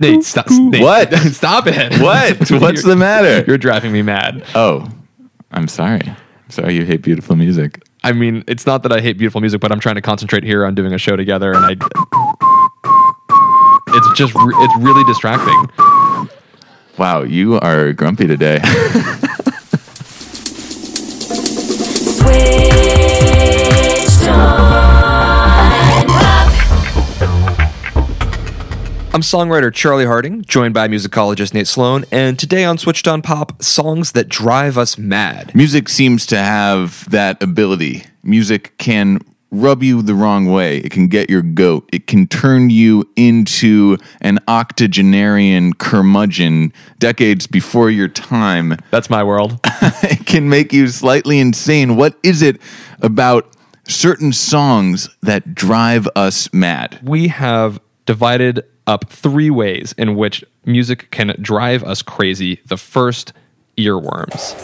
Nate, stop. Nate, What? stop it. What? What's the matter? You're driving me mad. Oh, I'm sorry. I'm sorry you hate beautiful music. I mean, it's not that I hate beautiful music, but I'm trying to concentrate here on doing a show together, and I. It's just, re- it's really distracting. Wow, you are grumpy today. I'm songwriter Charlie Harding, joined by musicologist Nate Sloan, and today on Switched on Pop, songs that drive us mad. music seems to have that ability. Music can rub you the wrong way. It can get your goat. It can turn you into an octogenarian curmudgeon decades before your time. That's my world. it can make you slightly insane. What is it about certain songs that drive us mad? we have divided up three ways in which music can drive us crazy. The first, earworms.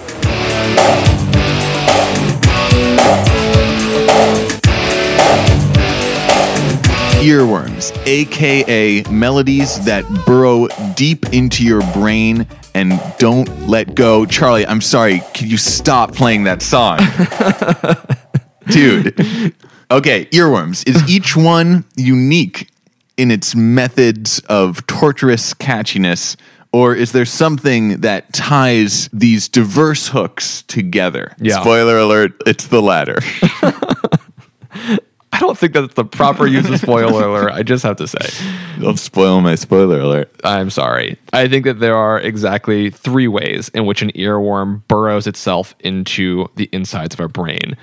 Earworms, aka melodies that burrow deep into your brain and don't let go. Charlie, I'm sorry. Can you stop playing that song? Dude. Okay, earworms. Is each one unique in its methods of torturous catchiness? Or is there something that ties these diverse hooks together? Yeah. Spoiler alert, it's the latter. I don't think that's the proper use of spoiler alert. I just have to say. Don't spoil my spoiler alert. I'm sorry. I think that there are exactly three ways in which an earworm burrows itself into the insides of our brain.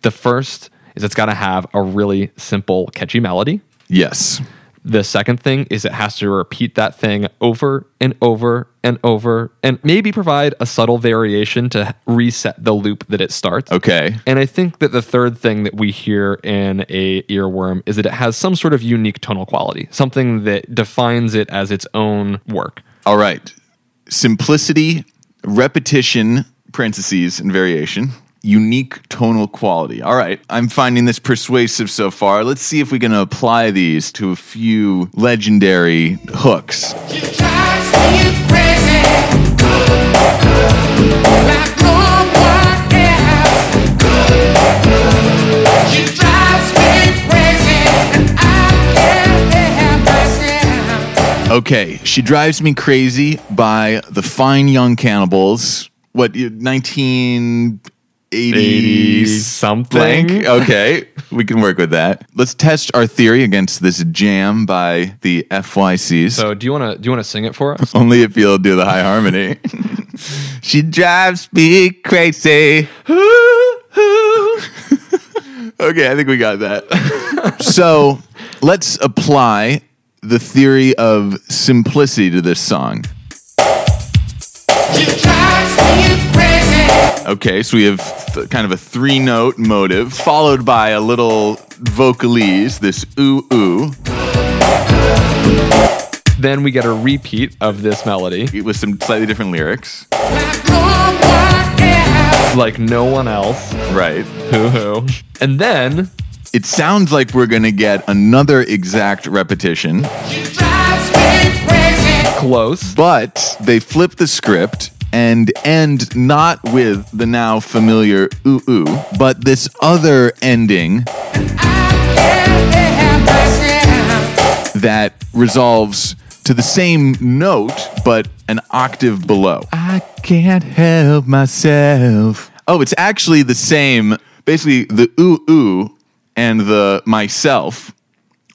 The first is it's got to have a really simple, catchy melody. Yes. The second thing is it has to repeat that thing over and over and over and maybe provide a subtle variation to reset the loop that it starts. Okay. And I think that the third thing that we hear in a earworm is that it has some sort of unique tonal quality, something that defines it as its own work. All right. Simplicity, repetition, parentheses, and variation. Unique tonal quality. All right. I'm finding this persuasive so far. Let's see if we can apply these to a few legendary hooks. Okay. She Drives Me Crazy by the Fine Young Cannibals. What, 1980 80 something. blank? Okay. We can work with that. Let's test our theory against this jam by the FYCs. So do you want to do you want to sing it for us? Only if you'll do the high harmony. she drives me crazy. okay, I think we got that. so let's apply the theory of simplicity to this song. Okay, so we have th- kind of a three note motive followed by a little vocalese, this ooh ooh, then we get a repeat of this melody, with some slightly different lyrics. Like no one else. like no one else. Right. Hoo hoo. And then It sounds like we're going to get another exact repetition. She drives me crazy. Close. but they flip the script and end not with the now familiar ooh ooh, but this other ending that resolves to the same note but an octave below. I can't help myself. Oh, it's actually the same. Basically, the ooh ooh and the myself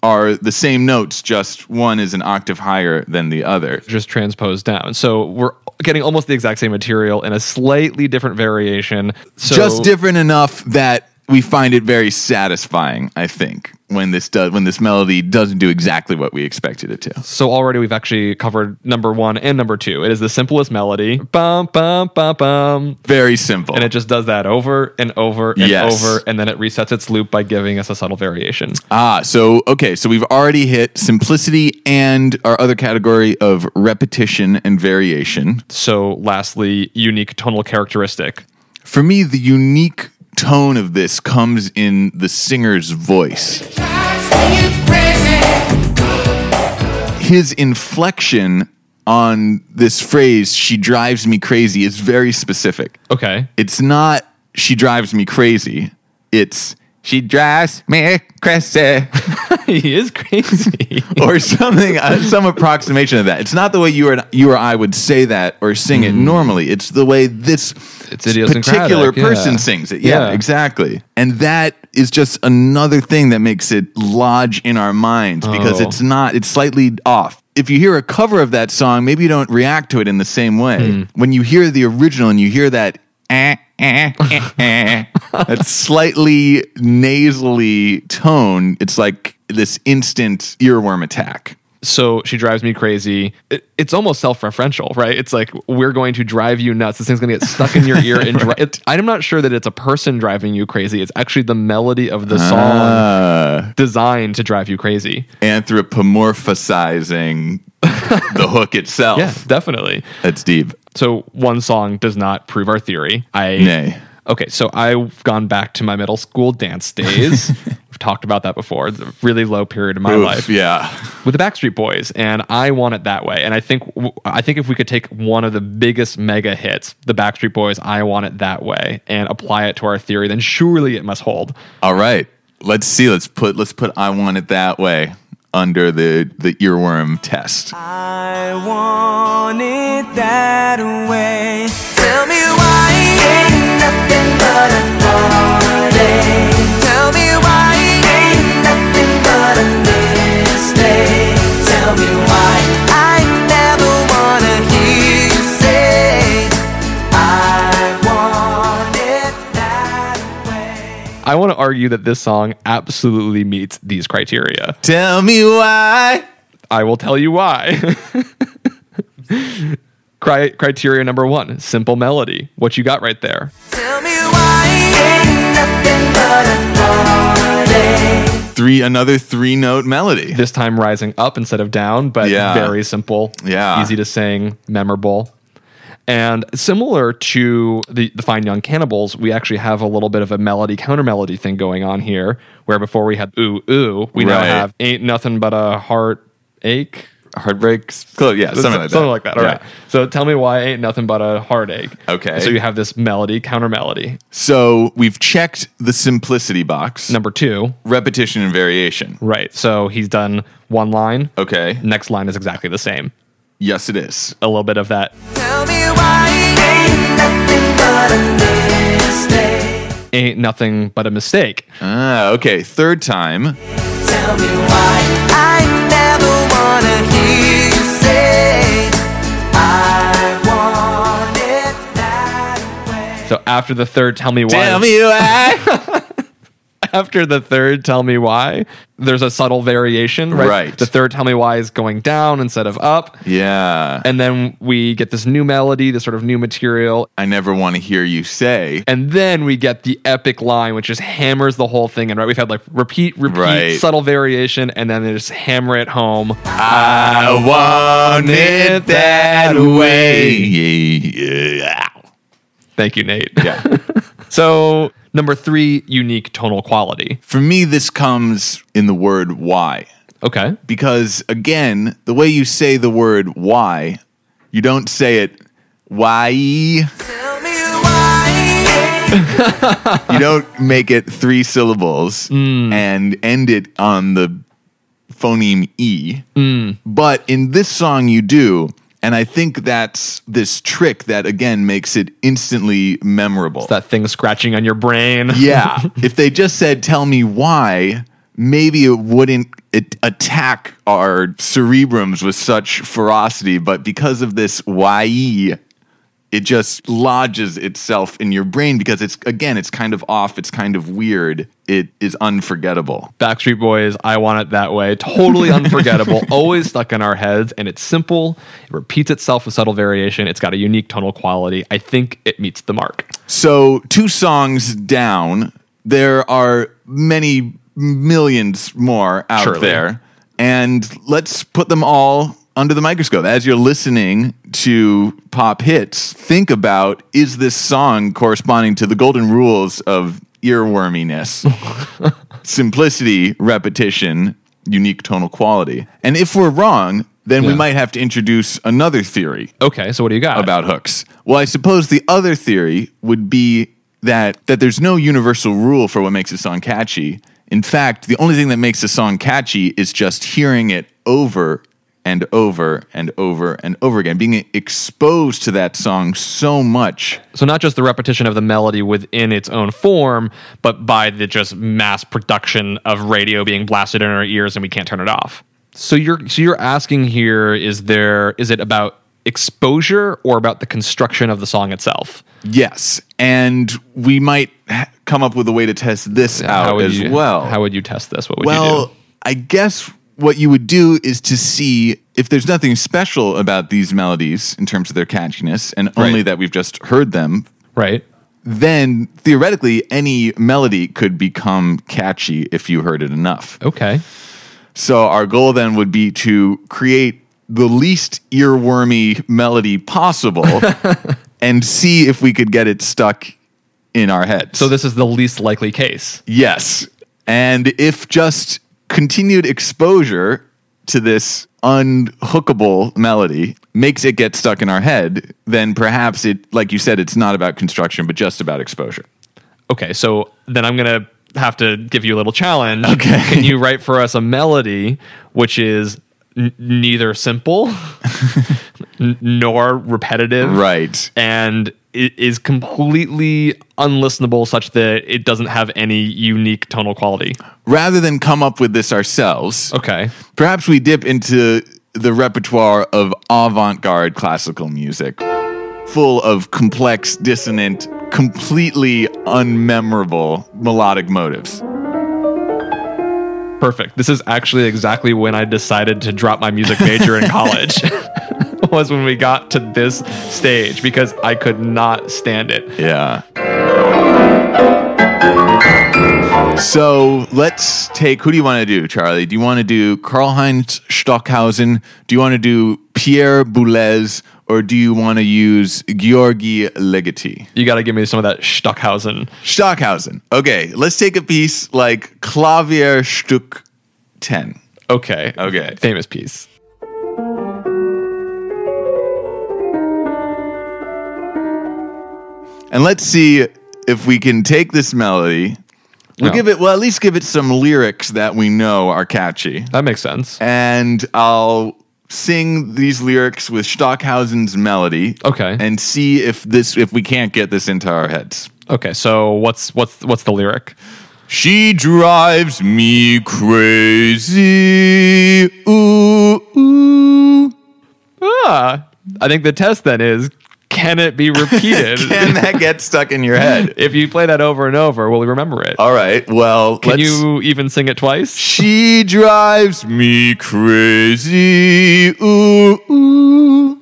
are the same notes, just one is an octave higher than the other. just transposed down. So we're getting almost the exact same material in a slightly different variation. So just different enough that we find it very satisfying, I think, when this does when this melody doesn't do exactly what we expected it to. So already we've actually covered number one and number two. It is the simplest melody. Bum bum bum bum. Very simple. And it just does that over and over and Yes. over, and then it resets its loop by giving us a subtle variation. Ah, so okay, so we've already hit simplicity and our other category of repetition and variation. So lastly, unique tonal characteristic. For me, the unique tone of this comes in the singer's voice. His inflection on this phrase, she drives me crazy, is very specific. Okay. It's not she drives me crazy. It's she drives me crazy. he is crazy. or something, uh, some approximation of that. It's not the way you or you or I would say that or sing it normally. It's the way this It's particular person yeah. sings it. Yeah, Yeah. exactly. And that is just another thing that makes it lodge in our minds because Oh. it's not. It's slightly off. If you hear a cover of that song, maybe you don't react to it in the same way. Hmm. When you hear the original and you hear that. Eh, eh, eh, eh, that slightly nasally tone, it's like this instant earworm attack. so she drives me crazy. It, it's almost self-referential, right? It's like we're going to drive you nuts. This thing's going to get stuck in your ear and dri- it, I'm not sure that it's a person driving you crazy. It's actually the melody of the song Uh, designed to drive you crazy. anthropomorphizing the hook itself. Yeah, definitely. That's deep. So one song does not prove our theory. I Nay. Okay, so I've gone back to my middle school dance days. We've talked about that before. It's a really low period in my Oof, life. Yeah. with the Backstreet Boys, and I want it that way. And I think I think if we could take one of the biggest mega hits, the Backstreet Boys, I want it that way, and apply it to our theory, then surely it must hold. All right. Let's see. Let's put let's put I want it that way under the the earworm test. I want it that way. Tell me why I never wanna hear you say I want it that way. I want to argue that this song absolutely meets these criteria. Tell me why. I will tell you why. Cri- criteria number one: simple melody. What you got right there? Tell me why ain't nothing but a. Three another three note melody. This time rising up instead of down, but Yeah. very simple. Yeah. Easy to sing, memorable. And similar to the, the Fine Young Cannibals, we actually have a little bit of a melody counter melody thing going on here, where before we had ooh ooh, we now have ain't nothing but a heartache. Heartbreaks. Close. Yeah, something like that. Something like that. All Yeah. right. So tell me why ain't nothing but a heartache. Okay. So you have this melody, counter melody. So we've checked the simplicity box. Number two, Repetition and variation. right. So he's done one line. Okay. Next line is exactly the same. Yes, it is. A little bit of that Tell me why ain't nothing but a mistake. ain't nothing but a mistake. Ah, okay. Third time. So after the third, tell me why. Tell me why. After the third, tell me why. There's a subtle variation, right? Right. The third, tell me why is going down instead of up. yeah. And then we get this new melody, this sort of new material. I never want to hear you say. And then we get the epic line, which just hammers the whole thing. And right, we've had like repeat, repeat, Right. subtle variation, and then they just hammer it home. I want it that way. Yeah. Thank you, Nate. Yeah. so number three, unique tonal quality. For me, this comes in the word why. Okay. because again, the way you say the word why, you don't say it why. Tell me why. You don't make it three syllables mm. and end it on the phoneme e. Mm. But in this song, you do. And I think that's this trick that again makes it instantly memorable. That thing scratching on your brain. Yeah. if they just said, tell me why, maybe it wouldn't it attack our cerebrums with such ferocity. But because of this why, it just lodges itself in your brain because it's, again, it's kind of off, it's kind of weird, it is unforgettable. Backstreet Boys, I want it that way. Totally unforgettable, always stuck in our heads, and it's simple. It repeats itself with subtle variation. It's got a unique tonal quality. I think it meets the mark. So, two songs down, there are many millions more out Surely. there. And let's put them all under the microscope. As you're listening to pop hits, think about is this song corresponding to the golden rules of earworminess? Simplicity, repetition, unique tonal quality. And if we're wrong, then we might have to introduce another theory Okay, so what do you got? about hooks. Well, I suppose the other theory would be that that there's no universal rule for what makes a song catchy. In fact, the only thing that makes a song catchy is just hearing it over and over and over and over again, being exposed to that song so much. So not just the repetition of the melody within its own form, but by the just mass production of radio being blasted in our ears and we can't turn it off. So you're so you're asking here is there is it about exposure or about the construction of the song itself? Yes, and we might ha- come up with a way to test this out as you, well. How would you test this? What would you do? Well. I guess what you would do is to see if there's nothing special about these melodies in terms of their catchiness, and only Right. that we've just heard them. Right. Then theoretically, any melody could become catchy if you heard it enough. Okay. So our goal then would be to create the least earwormy melody possible, and see if we could get it stuck in our heads. So this is the least likely case. Yes. And if just continued exposure to this unhookable melody makes it get stuck in our head, then perhaps it, like you said, it's not about construction, but just about exposure. Okay, so then I'm gonna have to give you a little challenge. Okay. Can you write for us a melody which is n- neither simple n- nor repetitive, Right. And is completely unlistenable, such that it doesn't have any unique tonal quality. Rather than come up with this ourselves, Okay. perhaps we dip into the repertoire of avant garde classical music, full of complex, dissonant, completely unmemorable melodic motives. Perfect. This is actually exactly when I decided to drop my music major in college. was when we got to this stage because I could not stand it. Yeah. So let's take. Who do you want to do, Charlie? Do you want to do Karlheinz Stockhausen? Do you want to do Pierre Boulez? Or do you want to use Georgi Ligeti? You got to give me some of that Stockhausen. Stockhausen. Okay, let's take a piece like Klavierstück 10. Okay. Okay. Famous piece. And let's see if we can take this melody. We'll Yeah. give it, well, at least give it some lyrics that we know are catchy. That makes sense. and I'll sing these lyrics with Stockhausen's melody. Okay. And see if this if we can't get this into our heads. Okay. So what's what's what's the lyric? She drives me crazy. Ooh, ooh. Ah, I think the test then is can it be repeated? Can that get stuck in your head? if you play that over and over, will we remember it? All right. Well, Can you even sing it twice? She drives me crazy. Ooh, ooh.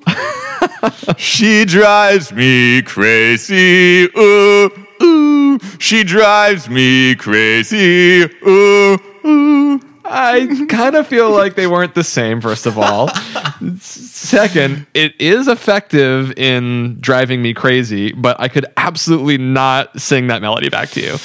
she drives me crazy. Ooh, ooh. She drives me crazy. Ooh, ooh. I kind of feel like they weren't the same, first of all. Second, it is effective in driving me crazy, but I could absolutely not sing that melody back to you.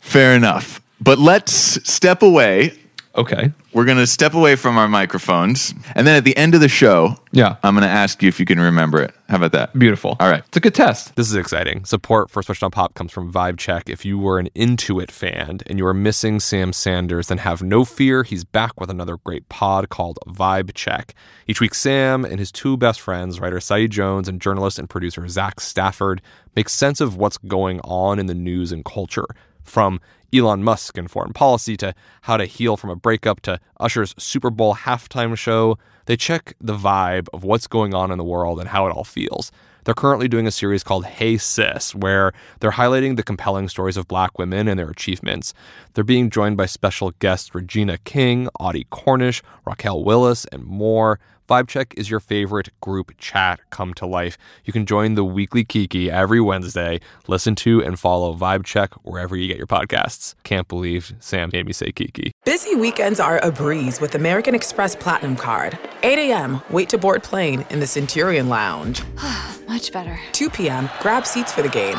Fair enough. But let's step away Okay. We're going to step away from our microphones. And then at the end of the show, Yeah. I'm going to ask you if you can remember it. How about that? Beautiful. All right. It's a good test. This is exciting. Support for Switched on Pop comes from Vibe Check. If you were an Intuit fan and you are missing Sam Sanders, then have no fear. He's back with another great pod called Vibe Check. Each week, Sam and his two best friends, writer Saeed Jones and journalist and producer Zach Stafford, make sense of what's going on in the news and culture. From Elon Musk and foreign policy to how to heal from a breakup to Usher's Super Bowl halftime show, they check the vibe of what's going on in the world and how it all feels. They're currently doing a series called Hey Sis, where they're highlighting the compelling stories of black women and their achievements. They're being joined by special guests Regina King, Audie Cornish, Raquel Willis, and more. Vibe Check is your favorite group chat come to life. You can join the weekly Kiki every Wednesday. Listen to and follow Vibe Check wherever you get your podcasts. Can't believe Sam made me say Kiki. Busy weekends are a breeze with American Express Platinum Card. 8 a.m., wait to board plane in the Centurion Lounge. Much better. 2 p.m., grab seats for the game.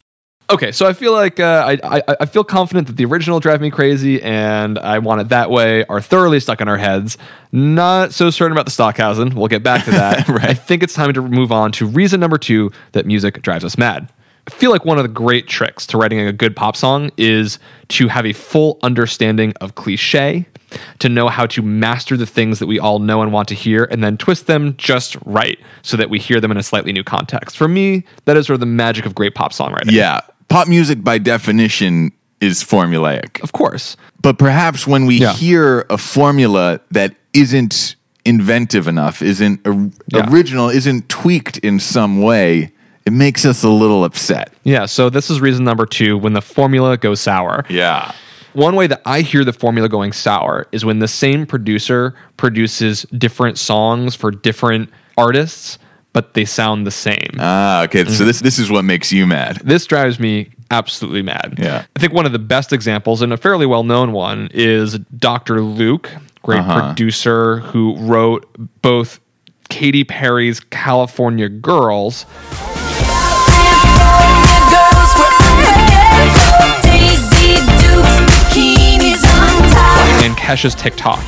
Okay, so I feel like uh, I, I I feel confident that the original "Drive Me Crazy" and "I Want It That Way" are thoroughly stuck in our heads. Not so certain about the Stockhausen. We'll get back to that. Right. I think it's time to move on to reason number two that music drives us mad. I feel like one of the great tricks to writing a good pop song is to have a full understanding of cliche, to know how to master the things that we all know and want to hear, and then twist them just right so that we hear them in a slightly new context. For me, that is sort of the magic of great pop songwriting. Yeah. Pop music, by definition, is formulaic. Of course. But perhaps when we Yeah. hear a formula that isn't inventive enough, isn't or- Yeah. original, isn't tweaked in some way, it makes us a little upset. Yeah, so this is reason number two when the formula goes sour. Yeah. One way that I hear the formula going sour is when the same producer produces different songs for different artists, but they sound the same. Ah, okay. Mm-hmm. So this this is what makes you mad. this drives me absolutely mad. Yeah. I think one of the best examples, and a fairly well known one, is Dr. Luke, great Uh-huh. producer who wrote both Katy Perry's California Girls and Kesha's TikTok.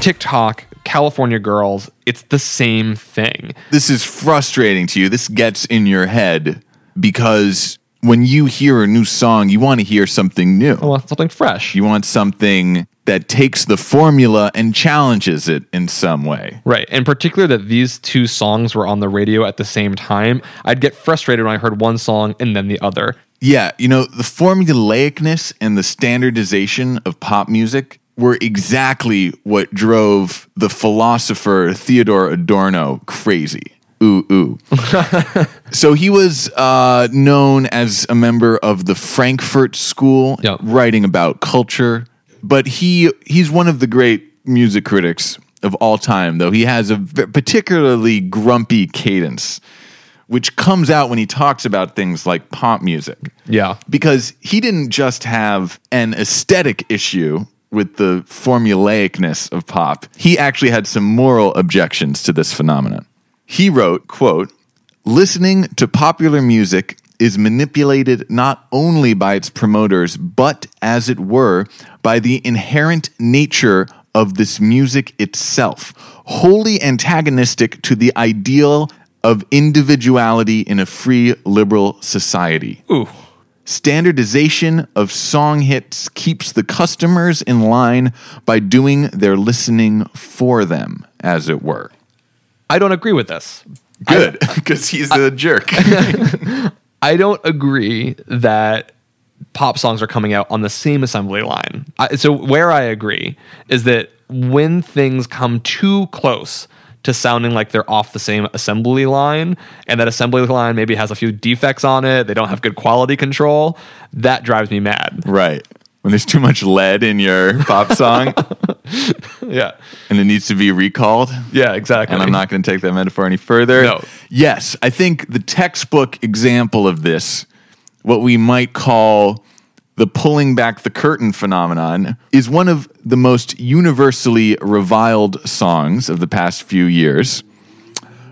TikTok, California Girls, it's the same thing. This is frustrating to you. This gets in your head because when you hear a new song, you want to hear something new. I want something fresh. You want something that takes the formula and challenges it in some way. Right. In particular, that these two songs were on the radio at the same time. I'd get frustrated when I heard one song and then the other. Yeah, you know, the formulaicness and the standardization of pop music were exactly what drove the philosopher Theodore Adorno crazy. Ooh, ooh. so he was uh, known as a member of the Frankfurt School, Yep. writing about culture. But he he's one of the great music critics of all time, though. He has a particularly grumpy cadence, which comes out when he talks about things like pop music Yeah. because he didn't just have an aesthetic issue with the formulaicness of pop. He actually had some moral objections to this phenomenon. He wrote, quote, listening to popular music is manipulated not only by its promoters, but as it were, by the inherent nature of this music itself, wholly antagonistic to the ideal of individuality in a free liberal society. Ooh. Standardization of song hits keeps the customers in line by doing their listening for them, as it were. I don't agree with this. Good, because he's a jerk. I don't agree that pop songs are coming out on the same assembly line. I, so where I agree is that when things come too close to sounding like they're off the same assembly line and that assembly line maybe has a few defects on it, they don't have good quality control, that drives me mad. right. When there's too much lead in your pop song. yeah. and it needs to be recalled. Yeah, exactly. And I'm not going to take that metaphor any further. No. Yes, I think the textbook example of this, what we might call the pulling back the curtain phenomenon, is one of the most universally reviled songs of the past few years.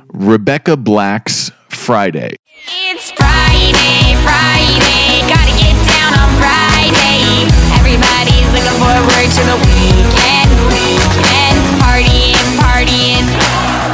Rebecca Black's Friday. It's Friday, Friday, gotta get down on Friday. Everybody's looking forward to the weekend, weekend, partying, partying,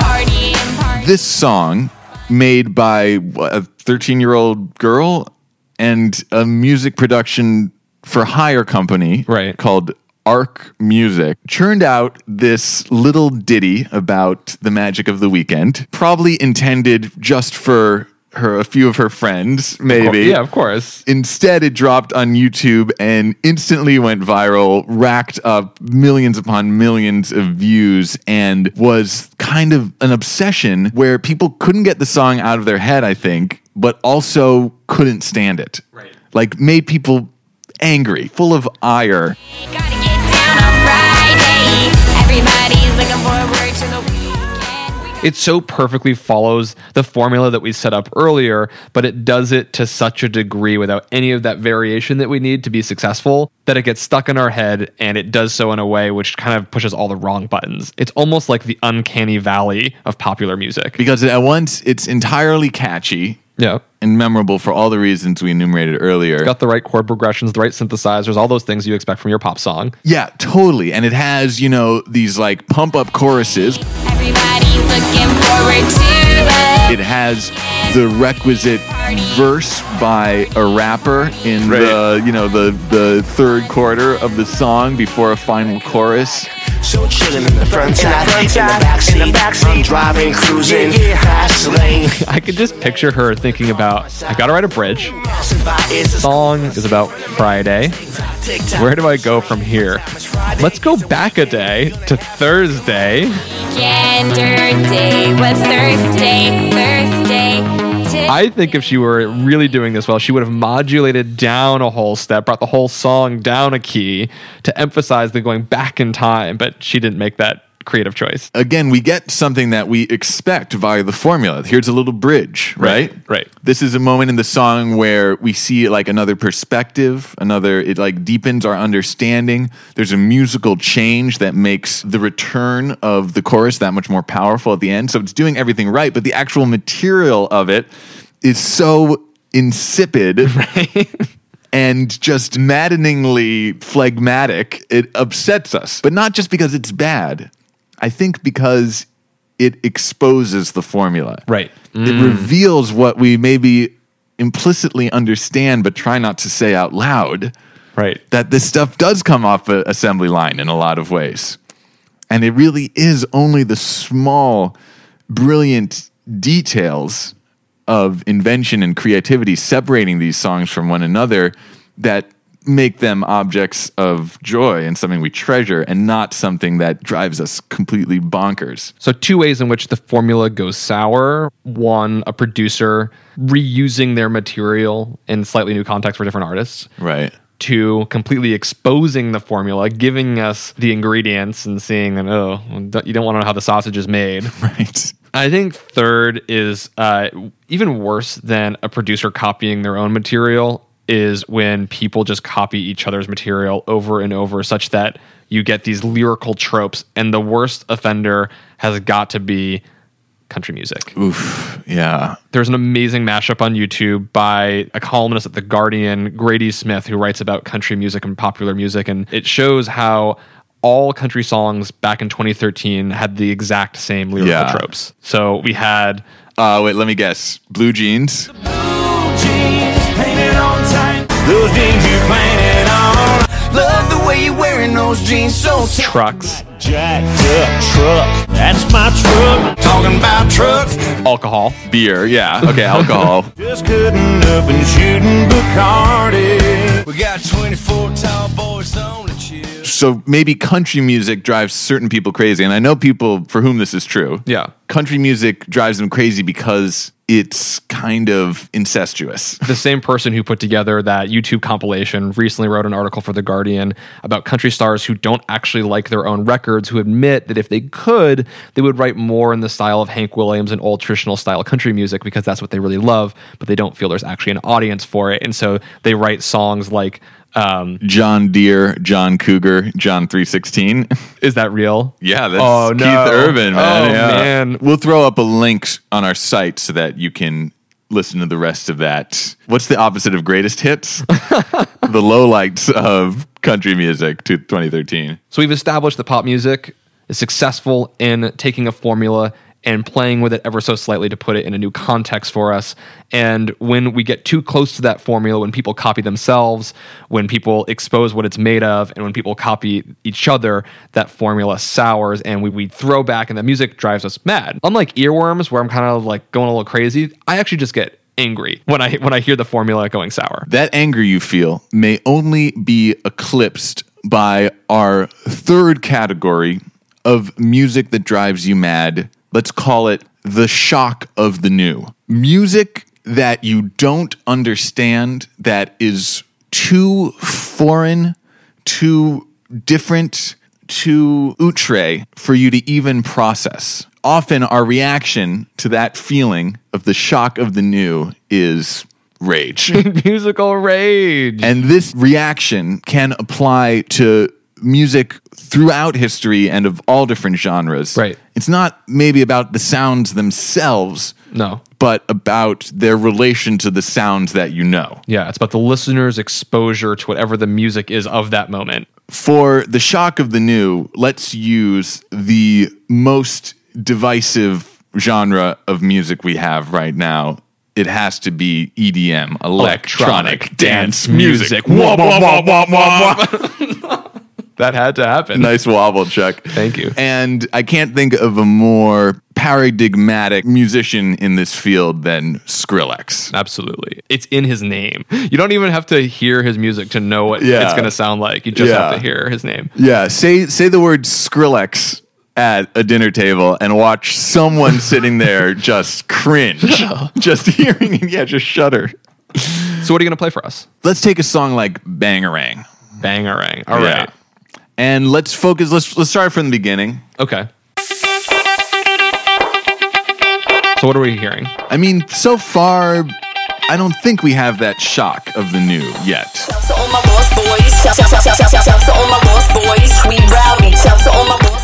partying, partying. This song, made by a 13 year old girl and a music production for hire company Right. called Ark Music, churned out this little ditty about the magic of the weekend, probably intended just for her, a few of her friends, maybe. Yeah, of course. Instead, it dropped on YouTube and instantly went viral, racked up millions upon millions of views, and was kind of an obsession where people couldn't get the song out of their head, I think, but also couldn't stand it. Right. Like, made people angry, full of ire. Gotta get down on Friday. Everybody's looking forward to the weekend. weekend. It so perfectly follows the formula that we set up earlier, but it does it to such a degree without any of that variation that we need to be successful that it gets stuck in our head and it does so in a way which kind of pushes all the wrong buttons. It's almost like the uncanny valley of popular music. Because at once, it's entirely catchy Yeah. and memorable for all the reasons we enumerated earlier. Got the right chord progressions, the right synthesizers, all those things you expect from your pop song. yeah, totally. And it has, you know, these like pump up choruses. Everybody's looking forward to the It has the requisite verse by a rapper in the you know the the third quarter of the song before a final chorus. So chillin' in the front side, in the backseat, I'm driving, cruising, fast lane. I could just picture her thinking about, I gotta write a bridge. Passing by, it's a Song is about Friday. Where do I go from here? Let's go back a day to Thursday. weekender day. What's Thursday? Thursday. I think if she were really doing this well, she would have modulated down a whole step, brought the whole song down a key to emphasize the going back in time, but she didn't make that creative choice. Again, we get something that we expect via the formula. Here's a little bridge, right? Right, right. This is a moment in the song where we see like another perspective, another it like deepens our understanding. There's a musical change that makes the return of the chorus that much more powerful at the end. So it's doing everything right, but the actual material of it is so insipid. Right. and just maddeningly phlegmatic, it upsets us. But not just because it's bad. I think because it exposes the formula. Right. It mm. reveals what we maybe implicitly understand but try not to say out loud Right. that this stuff does come off a assembly line in a lot of ways. And it really is only the small, brilliant details of invention and creativity separating these songs from one another that make them objects of joy and something we treasure and not something that drives us completely bonkers. So, two ways in which the formula goes sour. One, a producer reusing their material in slightly new context for different artists. Right. Two, completely exposing the formula, giving us the ingredients and seeing that, oh, you don't want to know how the sausage is made. Right. I think third is uh, even worse than a producer copying their own material is when people just copy each other's material over and over, such that you get these lyrical tropes. And the worst offender has got to be country music. Oof. Yeah. There's an amazing mashup on YouTube by a columnist at The Guardian, Grady Smith, who writes about country music and popular music. And it shows how all country songs back in 2013 had the exact same lyrical Yeah. tropes. So we had Uh, wait, let me guess. Blue jeans. jeans painted on tight. Those jeans you painted on. Love the way you're wearing those jeans so trucks, Jacked up truck. That's my truck. Talking about trucks. alcohol. Beer. Yeah. Okay. Alcohol. Just cutting up and shooting Bacardi. We got 24 tall boys on the chill. so maybe country music drives certain people crazy and i know people for whom this is true Yeah. country music drives them crazy because it's kind of incestuous. the same person who put together that YouTube compilation recently wrote an article for The Guardian about country stars who don't actually like their own records, who admit that if they could, they would write more in the style of Hank Williams and old traditional style country music because that's what they really love, but they don't feel there's actually an audience for it. And so they write songs like, um, John Deere, John Cougar, John 316. Is that real? Yeah, that's Oh, no. Keith Urban, man. Oh, yeah. man. We'll throw up a link on our site so that you can listen to the rest of that. What's the opposite of greatest hits? the lowlights of country music to 2013. So we've established that pop music is successful in taking a formula and playing with it ever so slightly to put it in a new context for us. And when we get too close to that formula, when people copy themselves, when people expose what it's made of, and when people copy each other, that formula sours and we, we throw back and the music drives us mad. Unlike earworms, where I'm kind of like going a little crazy, I actually just get angry when I when I hear the formula going sour. That anger you feel may only be eclipsed by our third category of music that drives you mad. Let's call it the shock of the new. Music that you don't understand, that is too foreign, too different, too outre for you to even process. Often, our reaction to that feeling of the shock of the new is rage. Musical rage. And this reaction can apply to music throughout history and of all different genres. Right. It's not maybe about the sounds themselves, no. but about their relation to the sounds that you know. Yeah, it's about the listener's exposure to whatever the music is of that moment. For the shock of the new, let's use the most divisive genre of music we have right now. It has to be EDM, electronic, dance music. Wah, wah, wah, wah, wah, wah. That had to happen. nice wobble, Chuck. Thank you. And I can't think of a more paradigmatic musician in this field than Skrillex. Absolutely. It's in his name. You don't even have to hear his music to know what Yeah. it's going to sound like. You just Yeah. have to hear his name. Yeah, say say the word Skrillex at a dinner table and watch someone sitting there just cringe. just hearing it, yeah, just shudder. So, what are you going to play for us? Let's take a song like Bangarang. Bangarang. All Yeah. right. And let's focus let's let's start from the beginning. Okay. So, what are we hearing? I mean, so far I don't think we have that shock of the new yet.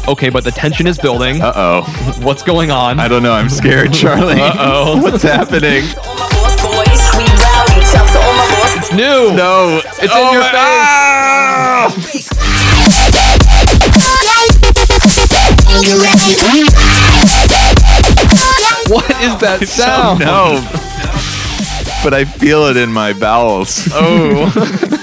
Okay, but the tension is building. Uh-oh. What's going on? I don't know. I'm scared, Charlie. Uh-oh. What's happening? to all my lost boys. We rowdy. Shouts to all my lost boys. New. No. It's in your oh face. What is that sound? No. but I feel it in my bowels. Oh.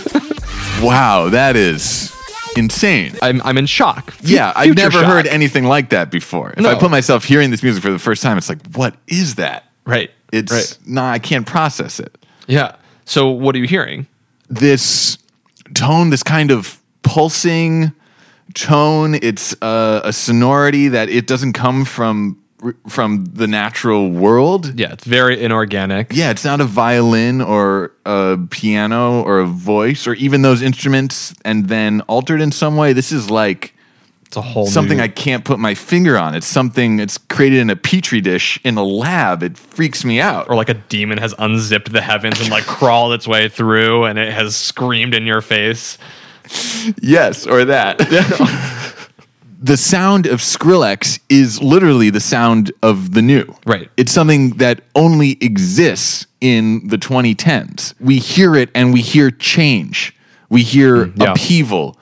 Wow, that is insane. I'm, I'm in shock. Yeah, I've Future never shock. heard anything like that before. If I put myself hearing this music for the first time, it's like, what is that? Right. It's right. nah, I can't process it. Yeah. So, what are you hearing? This tone, this kind of pulsing tone, it's uh, a sonority that it doesn't come from from the natural world. Yeah, it's very inorganic. Yeah, it's not a violin or a piano or a voice or even those instruments and then altered in some way. This is like It's a whole something new, I can't put my finger on. It's something it's created in a petri dish in a lab. It freaks me out. or like a demon has unzipped the heavens and like crawled its way through and it has screamed in your face. yes, or that. the sound of Skrillex is literally the sound of the new. Right. It's something that only exists in the 2010s. We hear it and we hear change. We hear mm-hmm. yeah. upheaval.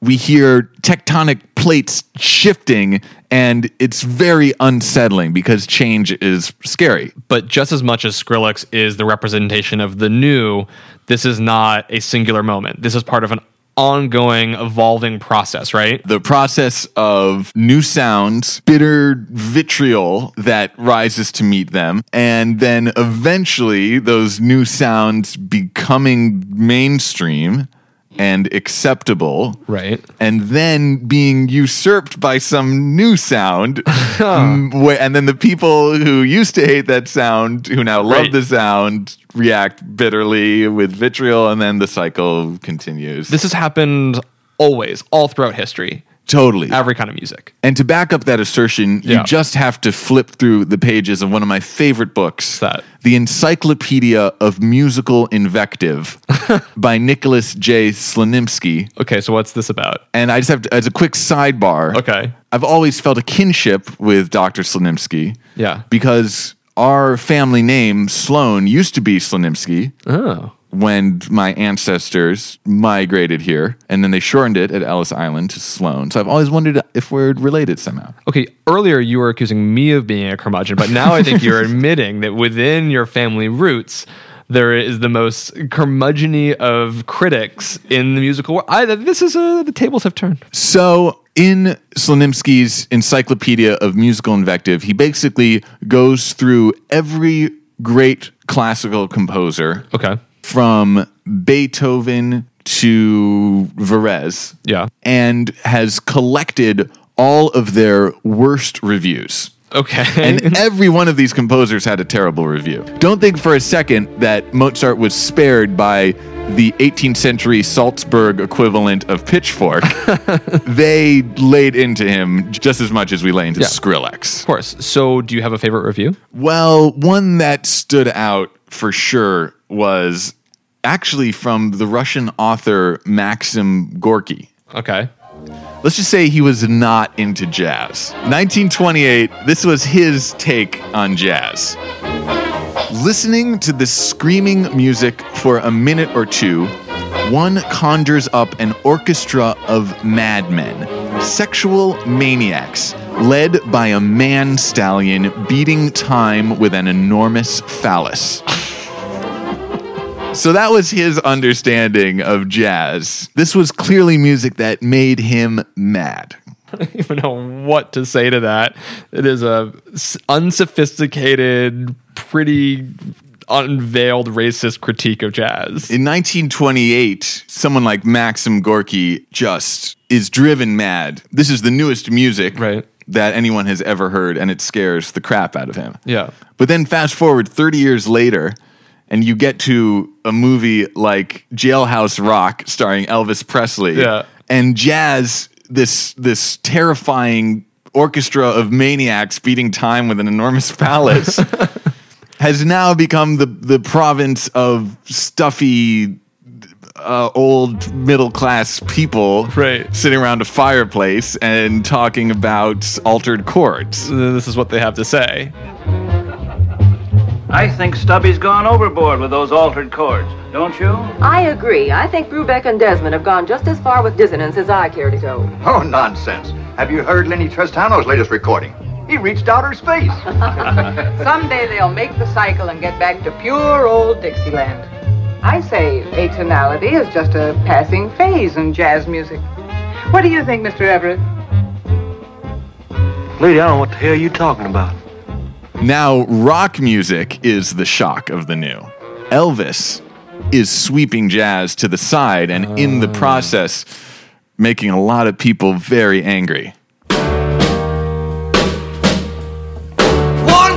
We hear tectonic plates shifting and it's very unsettling because change is scary. But just as much as Skrillex is the representation of the new, this is not a singular moment. This is part of an ongoing, evolving process, right? the process of new sounds, bitter vitriol that rises to meet them, and then eventually those new sounds becoming mainstream and acceptable. Right. And then being usurped by some new sound. Wh- and then the people who used to hate that sound, who now love Right. the sound, react bitterly with vitriol. And then the cycle continues. This has happened always, all throughout history. Totally. Every kind of music. And to back up that assertion, you just have to flip through the pages of one of my favorite books, that? The Encyclopedia of Musical Invective by Nicolas J. Slonimsky. Okay, so what's this about? And I just have to, as a quick sidebar, Okay. I've always felt a kinship with Dr. Slonimsky. Yeah. Because our family name, Sloan, used to be Slonimsky Oh. When my ancestors migrated here, and then they shortened it at Ellis Island to Sloan. So I've always wondered if we're related somehow. Okay, earlier you were accusing me of being a curmudgeon, but now I think you're admitting that within your family roots, there is the most curmudgeony of critics in the musical world. I, this is uh, the tables have turned. So, in Slonimsky's Encyclopedia of Musical Invective, he basically goes through every great classical composer Okay. From Beethoven to Varese Yeah. and has collected all of their worst reviews. Okay. And every one of these composers had a terrible review. Don't think for a second that Mozart was spared by the 18th century Salzburg equivalent of Pitchfork. they laid into him just as much as we lay into Yeah. Skrillex. of course. So, do you have a favorite review? Well, one that stood out for sure was actually from the Russian author Maxim Gorky. Okay. Let's just say he was not into jazz. 1928, this was his take on jazz. Listening to this screaming music for a minute or two, one conjures up an orchestra of madmen, sexual maniacs, led by a man stallion beating time with an enormous phallus. So that was his understanding of jazz. This was clearly music that made him mad. I don't even know what to say to that. It is a unsophisticated, pretty unveiled racist critique of jazz. In 1928, someone like Maxim Gorky just is driven mad. This is the newest music Right. that anyone has ever heard, and it scares the crap out of him. yeah. But then fast forward 30 years later, and you get to a movie like Jailhouse Rock starring Elvis Presley. Yeah. And jazz, this this terrifying orchestra of maniacs beating time with an enormous phallus, has now become the, the province of stuffy uh, old middle class people Right. sitting around a fireplace and talking about altered chords. This is what they have to say. I think Stubby's gone overboard with those altered chords, don't you? I agree. I think Brubeck and Desmond have gone just as far with dissonance as I care to go. Oh, nonsense. Have you heard Lennie Tristano's latest recording? He reached outer space. Someday they'll make the cycle and get back to pure old Dixieland. I say atonality is just a passing phase in jazz music. What do you think, Mr. Everett? Lady, I don't know what the hell you're talking about. Now, rock music is the shock of the new. Elvis is sweeping jazz to the side and in the oh. process making a lot of people very angry. Walking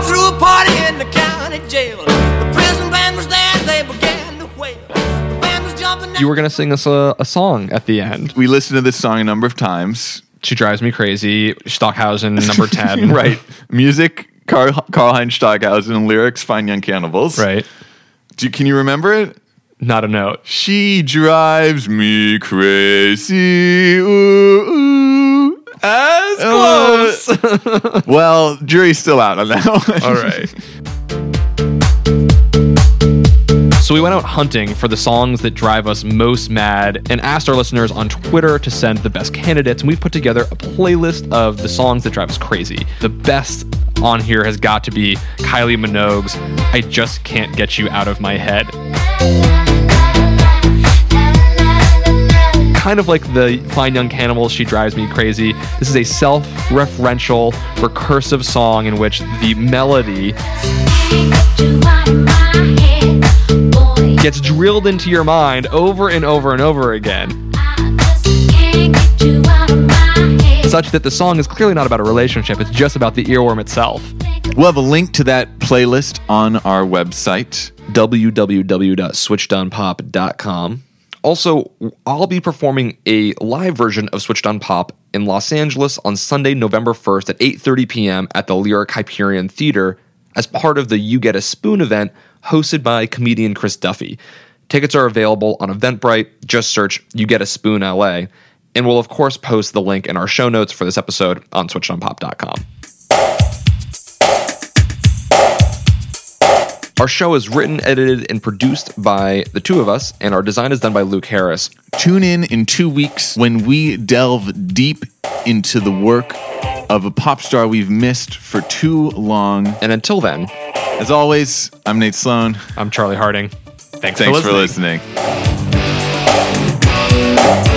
through a party in the county jail. The prison band was there, they began to wail. The band was jumping You were going to sing us a, a song at the end. We listened to this song a number of times. She drives me crazy. Stockhausen, number 10. right. Music, Karl, Karlheinz Stockhausen, and lyrics, Fine Young Cannibals. Right. Do, you- can you remember it? Not a note. She drives me crazy. Ooh, ooh. As Uh, well, jury's still out on that one. All right. So we went out hunting for the songs that drive us most mad and asked our listeners on Twitter to send the best candidates. And we put together a playlist of the songs that drive us crazy. The best on here has got to be Kylie Minogue's I Just Can't Get You Out of My Head. Kind of like the Fine Young Cannibals, She Drives Me Crazy. This is a self referential, recursive song in which the melody gets drilled into your mind over and over and over again, such that the song is clearly not about a relationship, it's just about the earworm itself. We'll have a link to that playlist on our website. www.switchedonpop.com. Also, I'll be performing a live version of Switched on Pop in Los Angeles on Sunday, November 1st at 8:30 p.m. at the Lyric Hyperion Theater as part of the You Get a Spoon event hosted by comedian Chris Duffy. Tickets are available on Eventbrite. Just search You Get a Spoon LA. And we'll, of course, post the link in our show notes for this episode on switchedonpop.com. Our show is written, edited, and produced by the two of us, and our design is done by Luke Harris. Tune in in two weeks when we delve deep into the work of a pop star we've missed for too long. And until then, as always, I'm Nate Sloan. I'm Charlie Harding. Thanks, Thanks for listening. for listening.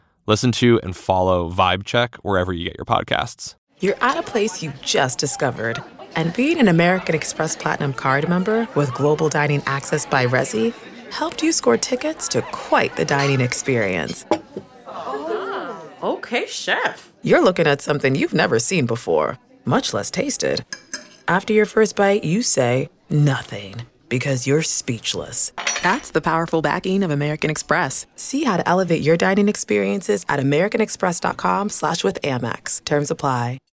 Listen to and follow Vibe Check wherever you get your podcasts. You're at a place you just discovered. And being an American Express Platinum card member with global dining access by Resy helped you score tickets to quite the dining experience. Okay, chef. You're looking at something you've never seen before, much less tasted. After your first bite, you say nothing because you're speechless. That's the powerful backing of American Express. See how to elevate your dining experiences at americanexpress.com slash with Amex. Terms apply.